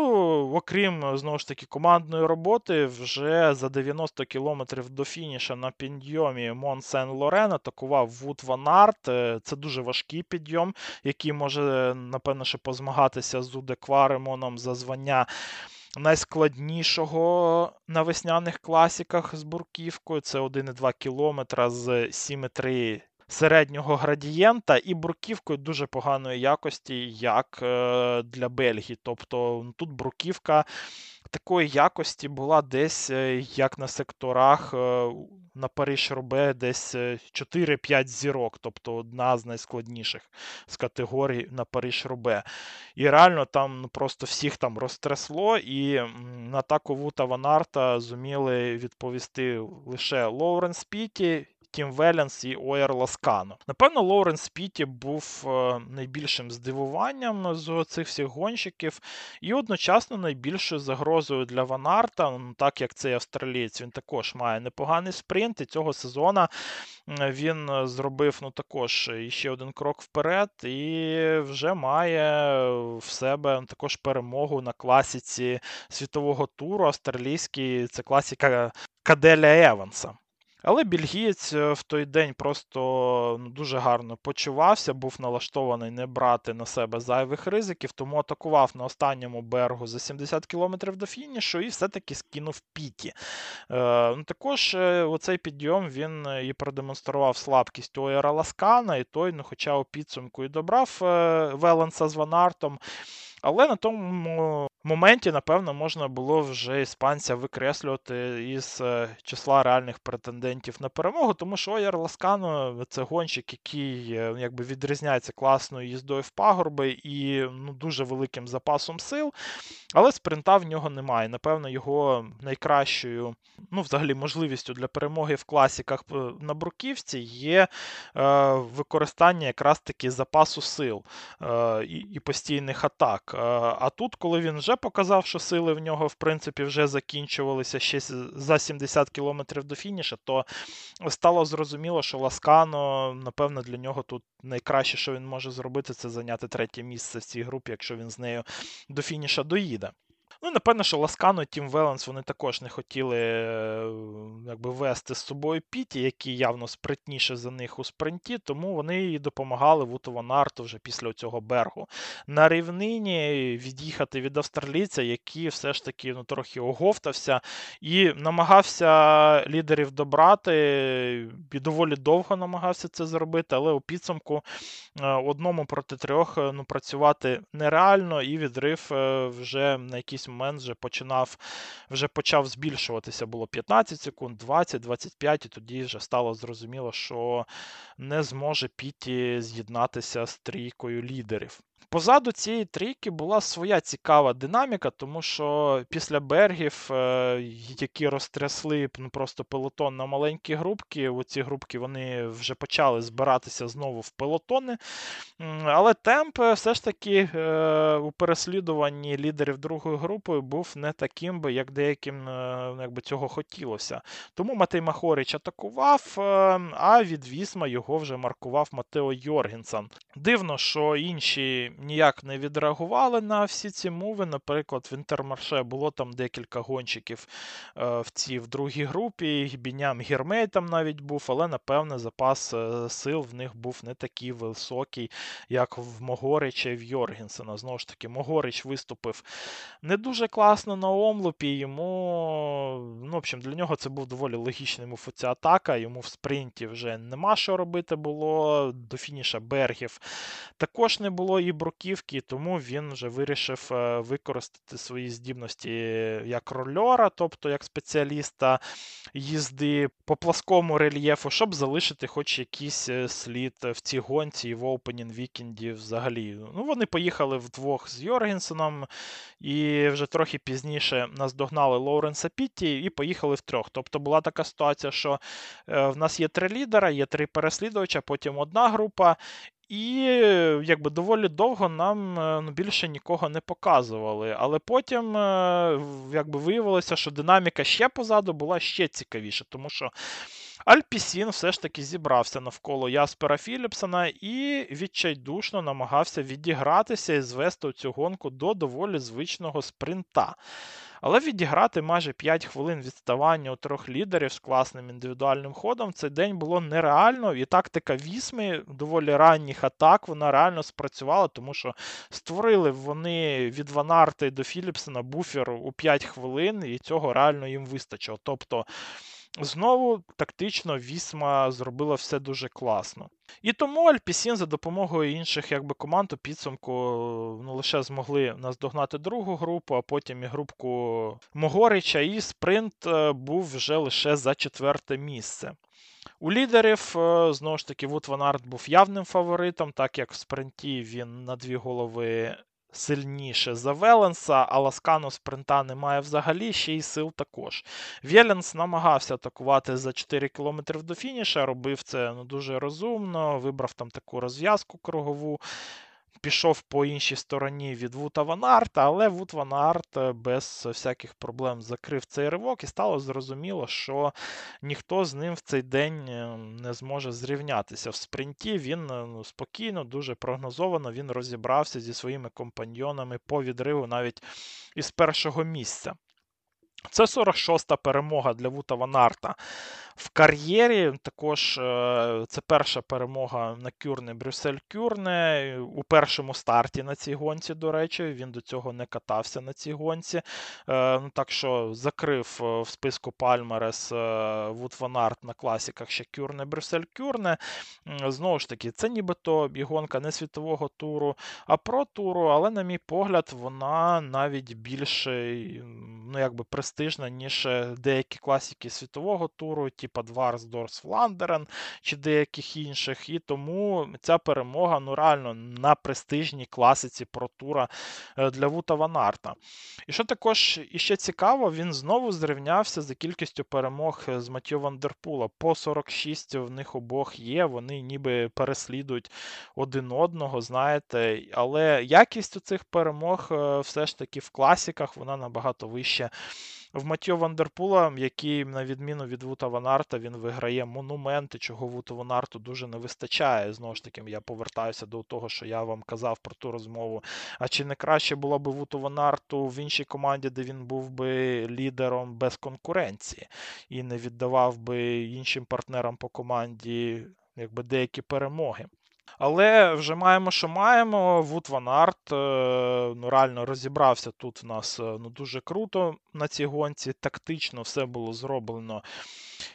окрім знову ж таки командної роботи роботи вже за 90 кілометрів до фініша на підйомі Мон Сен Лорен атакував Вут Ван Арт. Е, це дуже важкий підйом, який може, напевно, ще позмагатися з Ауде Кваремоном за звання. Найскладнішого на весняних класіках з бруківкою це 1,2 км з 7,3 середнього градієнта і бруківкою дуже поганої якості, як е, для Бельгії. Тобто тут бруківка такої якості була десь е, як на секторах е, на Париж Рубе, десь 4-5 зірок, тобто одна з найскладніших з категорій на Париж Рубе. І реально там ну, просто всіх там розтрясло, і на атаку Вута Ван Арта зуміли відповісти лише Лоуренс Піті. Тім Веленс і Оєр Ласкано. Напевно, Лоуренс Піті був е, найбільшим здивуванням з цих всіх гонщиків, і одночасно найбільшою загрозою для Ван Арта, ну, так як цей австралієць, він також має непоганий спринт, і цього сезону він зробив ну, також ще один крок вперед, і вже має в себе також перемогу на класіці світового туру австралійській. Це класіка Каделя Еванса. Але бельгієць е, в той день просто ну, дуже гарно почувався, був налаштований не брати на себе зайвих ризиків, тому атакував на останньому бергу за 70 кілометрів до фінішу і все-таки скинув піті. Е, ну, Також е, оцей підйом він і продемонстрував слабкість Оєра Ласкана, і той, ну, хоча у підсумку і добрав Веленса з Ванартом. Але на тому моменті, напевно, можна було вже іспанця викреслювати із е, числа реальних претендентів на перемогу, тому що Ояр Ласкано це гонщик, який е, якби відрізняється класною їздою в пагорби і ну, дуже великим запасом сил. Але спринта в нього немає. Напевно, його найкращою, ну, взагалі, можливістю для перемоги в класіках е, на Бруківці є використання якраз таки запасу сил і постійних атак. Е, а тут, коли він вже показав, що сили в нього, в принципі, вже закінчувалися ще за 70 кілометрів до фініша, то стало зрозуміло, що Ласкано, напевно, для нього тут найкраще, що він може зробити, це зайняти третє місце в цій групі, якщо він з нею до фініша доїде. Ну, напевно, що Ласкано Тім Веленс вони також не хотіли е, якби, вести з собою Піті, який явно спритніше за них у спринті, тому вони і допомагали Вуту Ванарту вже після цього бергу. На рівнині від'їхати від австралійця, який все ж таки ну, трохи оговтався і намагався лідерів добрати, і доволі довго намагався це зробити, але у підсумку е, одному проти трьох е, ну, працювати нереально, і відрив вже на якийсь момент вже починав, вже почав збільшуватися. Було 15 секунд, 20, 25, і тоді вже стало зрозуміло, що не зможе Піті з'єднатися з трійкою лідерів. Позаду цієї трійки була своя цікава динаміка, тому що після бергів, е, які розтрясли ну, просто пелотон на маленькі групки, ці групки вони вже почали збиратися знову в пелотони. Але темп е, все ж таки е, у переслідуванні лідерів другої групи був не таким би, як деяким якби, цього хотілося. Тому Матей Махорич атакував, а від Вісма його вже маркував Матео Йоргенсен. Дивно, що інші ніяк не відреагували на всі ці мови. Наприклад, в Інтермарше було там декілька гонщиків е, в цій в другій групі. Гібіням Гірмей там навіть був, але напевне запас е, сил в них був не такий високий, як в Могорича і в Йоргенсена. Знову ж таки, Могорич виступив не дуже класно на омлупі. Йому, ну, в общем, для нього це був доволі логічний мув ця атака. Йому в спринті вже нема що робити було. До фініша Бергів також не було і бруківки, тому він вже вирішив е, використати свої здібності як рольора, тобто як спеціаліста їзди по пласкому рельєфу, щоб залишити хоч якийсь е, слід в цій гонці і в Opening Вікенді взагалі. Ну, Вони поїхали вдвох з Йоргенсеном, і вже трохи пізніше наздогнали Лоуренса Пітті і поїхали втрьох. Тобто була така ситуація, що е, в нас є три лідера, є три переслідувача, потім одна група. І якби доволі довго нам е, ну, більше нікого не показували. Але потім е, якби виявилося, що динаміка ще позаду була ще цікавіша, тому що Альпісін все ж таки зібрався навколо Яспера Філіпсона і відчайдушно намагався відігратися і звести цю гонку до доволі звичного спринта. Але відіграти майже 5 хвилин відставання у трьох лідерів з класним індивідуальним ходом цей день було нереально, і тактика вісми доволі ранніх атак вона реально спрацювала, тому що створили вони від Ванарти до Філіпсона буфер у 5 хвилин, і цього реально їм вистачило. Тобто Знову тактично Вісма зробила все дуже класно. І тому Альпісін за допомогою інших якби, команд у підсумку ну, лише змогли наздогнати другу групу, а потім і групку Мохорича, і спринт е, був вже лише за четверте місце. У лідерів, е, знову ж таки, Вут Ван Арт був явним фаворитом, так як в спринті він на дві голови сильніше за Веленса, а Ласкану спринта немає взагалі, ще й сил також. Веленс намагався атакувати за 4 км до фініша, робив це ну, дуже розумно, вибрав там таку розв'язку кругову пішов по іншій стороні від Вута Ван Арта, але Вут Ван Арт без всяких проблем закрив цей ривок, і стало зрозуміло, що ніхто з ним в цей день е, не зможе зрівнятися. В спринті він е, ну, спокійно, дуже прогнозовано він розібрався зі своїми компаньйонами по відриву навіть із першого місця. Це 46-та перемога для Вута Ван Арта в кар'єрі. Також е, це перша перемога на Кюрне Брюссель Кюрне. У першому старті на цій гонці, до речі, він до цього не катався на цій гонці. Е, ну, Так що закрив е, в списку Пальмерес Вут Ван Арт на класіках ще Кюрне Брюссель Кюрне. Знову ж таки, це нібито гонка не світового туру, а протуру, але, на мій погляд, вона навіть більш ну, якби престижна, ніж деякі класики світового туру. типа Дварс Дор Фландерен чи деяких інших. І тому ця перемога ну реально на престижній класиці протура е, для Вута Ванарта. І що також іще цікаво, він знову зрівнявся за кількістю перемог е, з Матьо Вандерпула. По 46 в них обох є, вони ніби переслідують один одного, знаєте. Але якість у цих перемог е, все ж таки в класіках вона набагато вища в Матьо Вандерпула, який, на відміну від Вута Ванарта, він виграє монументи, чого Вуту Ванарту дуже не вистачає. Знову ж таки, я повертаюся до того, що я вам казав про ту розмову. А чи не краще було б Вуту ван Арту в іншій команді, де він був би лідером без конкуренції і не віддавав би іншим партнерам по команді якби деякі перемоги? Але вже маємо, що маємо. Вут ван Арт ну, реально розібрався тут У нас е, ну, дуже круто на цій гонці. Тактично все було зроблено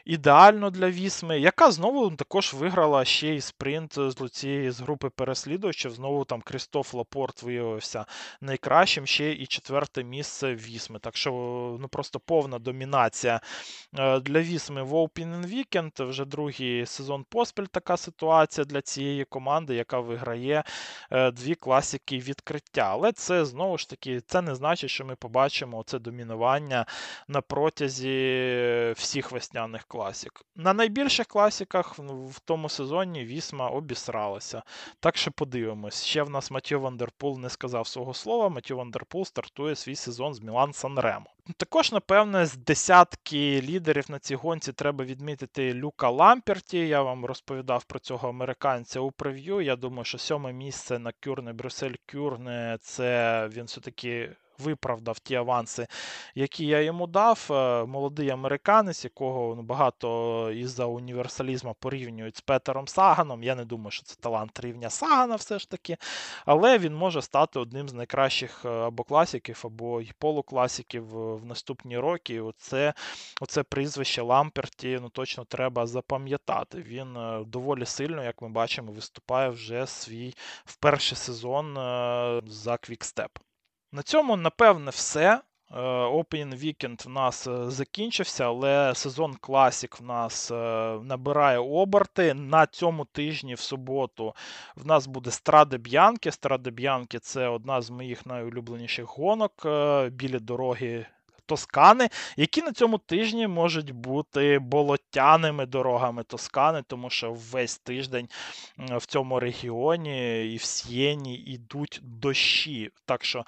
ідеально для Вісми, яка знову також виграла ще й спринт з цієї з групи переслідувачів. Знову там Крістоф Лапорт виявився найкращим, ще і четверте місце Вісми. Так що ну просто повна домінація е, для Вісми в Open Weekend. Вже другий сезон поспіль така ситуація для цієї команди, яка виграє е, дві класики відкриття. Але це знову ж таки це не значить, що ми побачимо це домінування на протязі всіх весняних класік. На найбільших класіках в тому сезоні Вісма обісралася. Так що подивимось. Ще в нас Матьо Вандерпул не сказав свого слова. Матьо Вандерпул стартує свій сезон з Мілан Санремо. Також, напевне, з десятки лідерів на цій гонці треба відмітити Люка Ламперті. Я вам розповідав про цього американця у прев'ю. Я думаю, що сьоме місце на Кюрне, Брюссель Кюрне це він все-таки виправдав ті аванси, які я йому дав. Е, молодий американець, якого ну, багато із-за універсалізму порівнюють з Петером Саганом. Я не думаю, що це талант рівня Сагана, все ж таки. Але він може стати одним з найкращих е, або класиків, або й полукласиків в наступні роки. Оце, оце прізвище Ламперті ну, точно треба запам'ятати. Він е, доволі сильно, як ми бачимо, виступає вже свій в перший сезон за Quick-Step. На цьому, напевне, все. Е, Opening Weekend в нас е, закінчився, але сезон класік в нас е, набирає оберти. На цьому тижні в суботу в нас буде Страде Б'янки. Страде Б'янки це одна з моїх найулюбленіших гонок біля дороги. Тоскани, які на цьому тижні можуть бути болотяними дорогами Тоскани, тому що весь тиждень в цьому регіоні і в Сієні йдуть дощі. Так що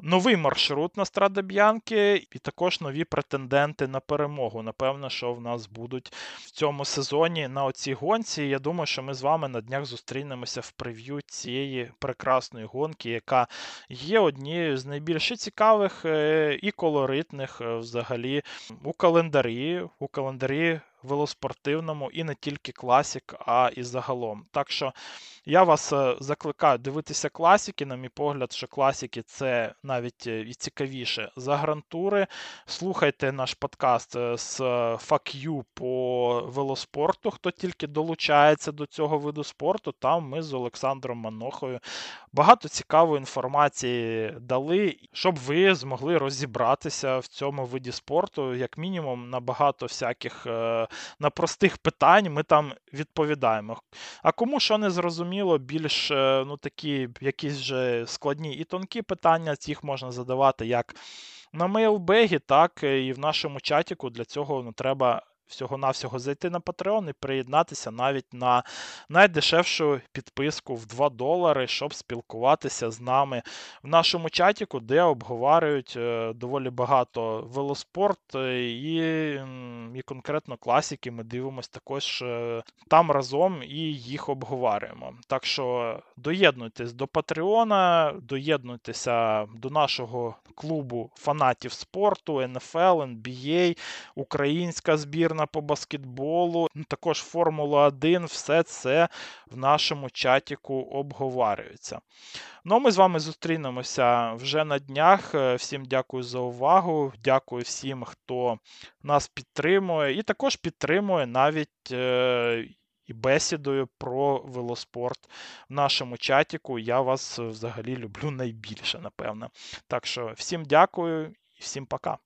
Новий маршрут на Страда Б'янки, і також нові претенденти на перемогу. Напевно, що в нас будуть в цьому сезоні на оцій гонці. Я думаю, що ми з вами на днях зустрінемося в прев'ю цієї прекрасної гонки, яка є однією з найбільш цікавих е, і колоритних е, взагалі у календарі. У календарі велоспортивному і не тільки класік, а і загалом. Так що я вас е, закликаю дивитися класіки. На мій погляд, що класіки це навіть е, і цікавіше за грантури. Слухайте наш подкаст е, з Fuck по велоспорту. Хто тільки долучається до цього виду спорту, там ми з Олександром Манохою багато цікавої інформації дали, щоб ви змогли розібратися в цьому виді спорту, як мінімум, на багато всяких на простих питань ми там відповідаємо. А кому що не зрозуміло, більш е, ну, такі якісь же складні і тонкі питання, їх можна задавати як на мейлбегі, так і в нашому чатіку. Для цього ну, треба всього-навсього зайти на Patreon і приєднатися навіть на найдешевшу підписку в 2 долари, щоб спілкуватися з нами в нашому чатіку, де обговорюють е, доволі багато велоспорт е, і і конкретно класики. Ми дивимося також е, там разом і їх обговорюємо. Так що доєднуйтесь до Патреона, доєднуйтеся до нашого клубу фанатів спорту, NFL, NBA, Українська збірна по баскетболу, ну, також Формула 1, все це в нашому чатіку обговорюється. Ну, ми з вами зустрінемося вже на днях. Е, всім дякую за увагу. Дякую всім, хто нас підтримує, і також підтримує навіть. Е- і бесідою про велоспорт в нашому чатіку. Я вас взагалі люблю найбільше, напевно. Так що всім дякую і всім пока.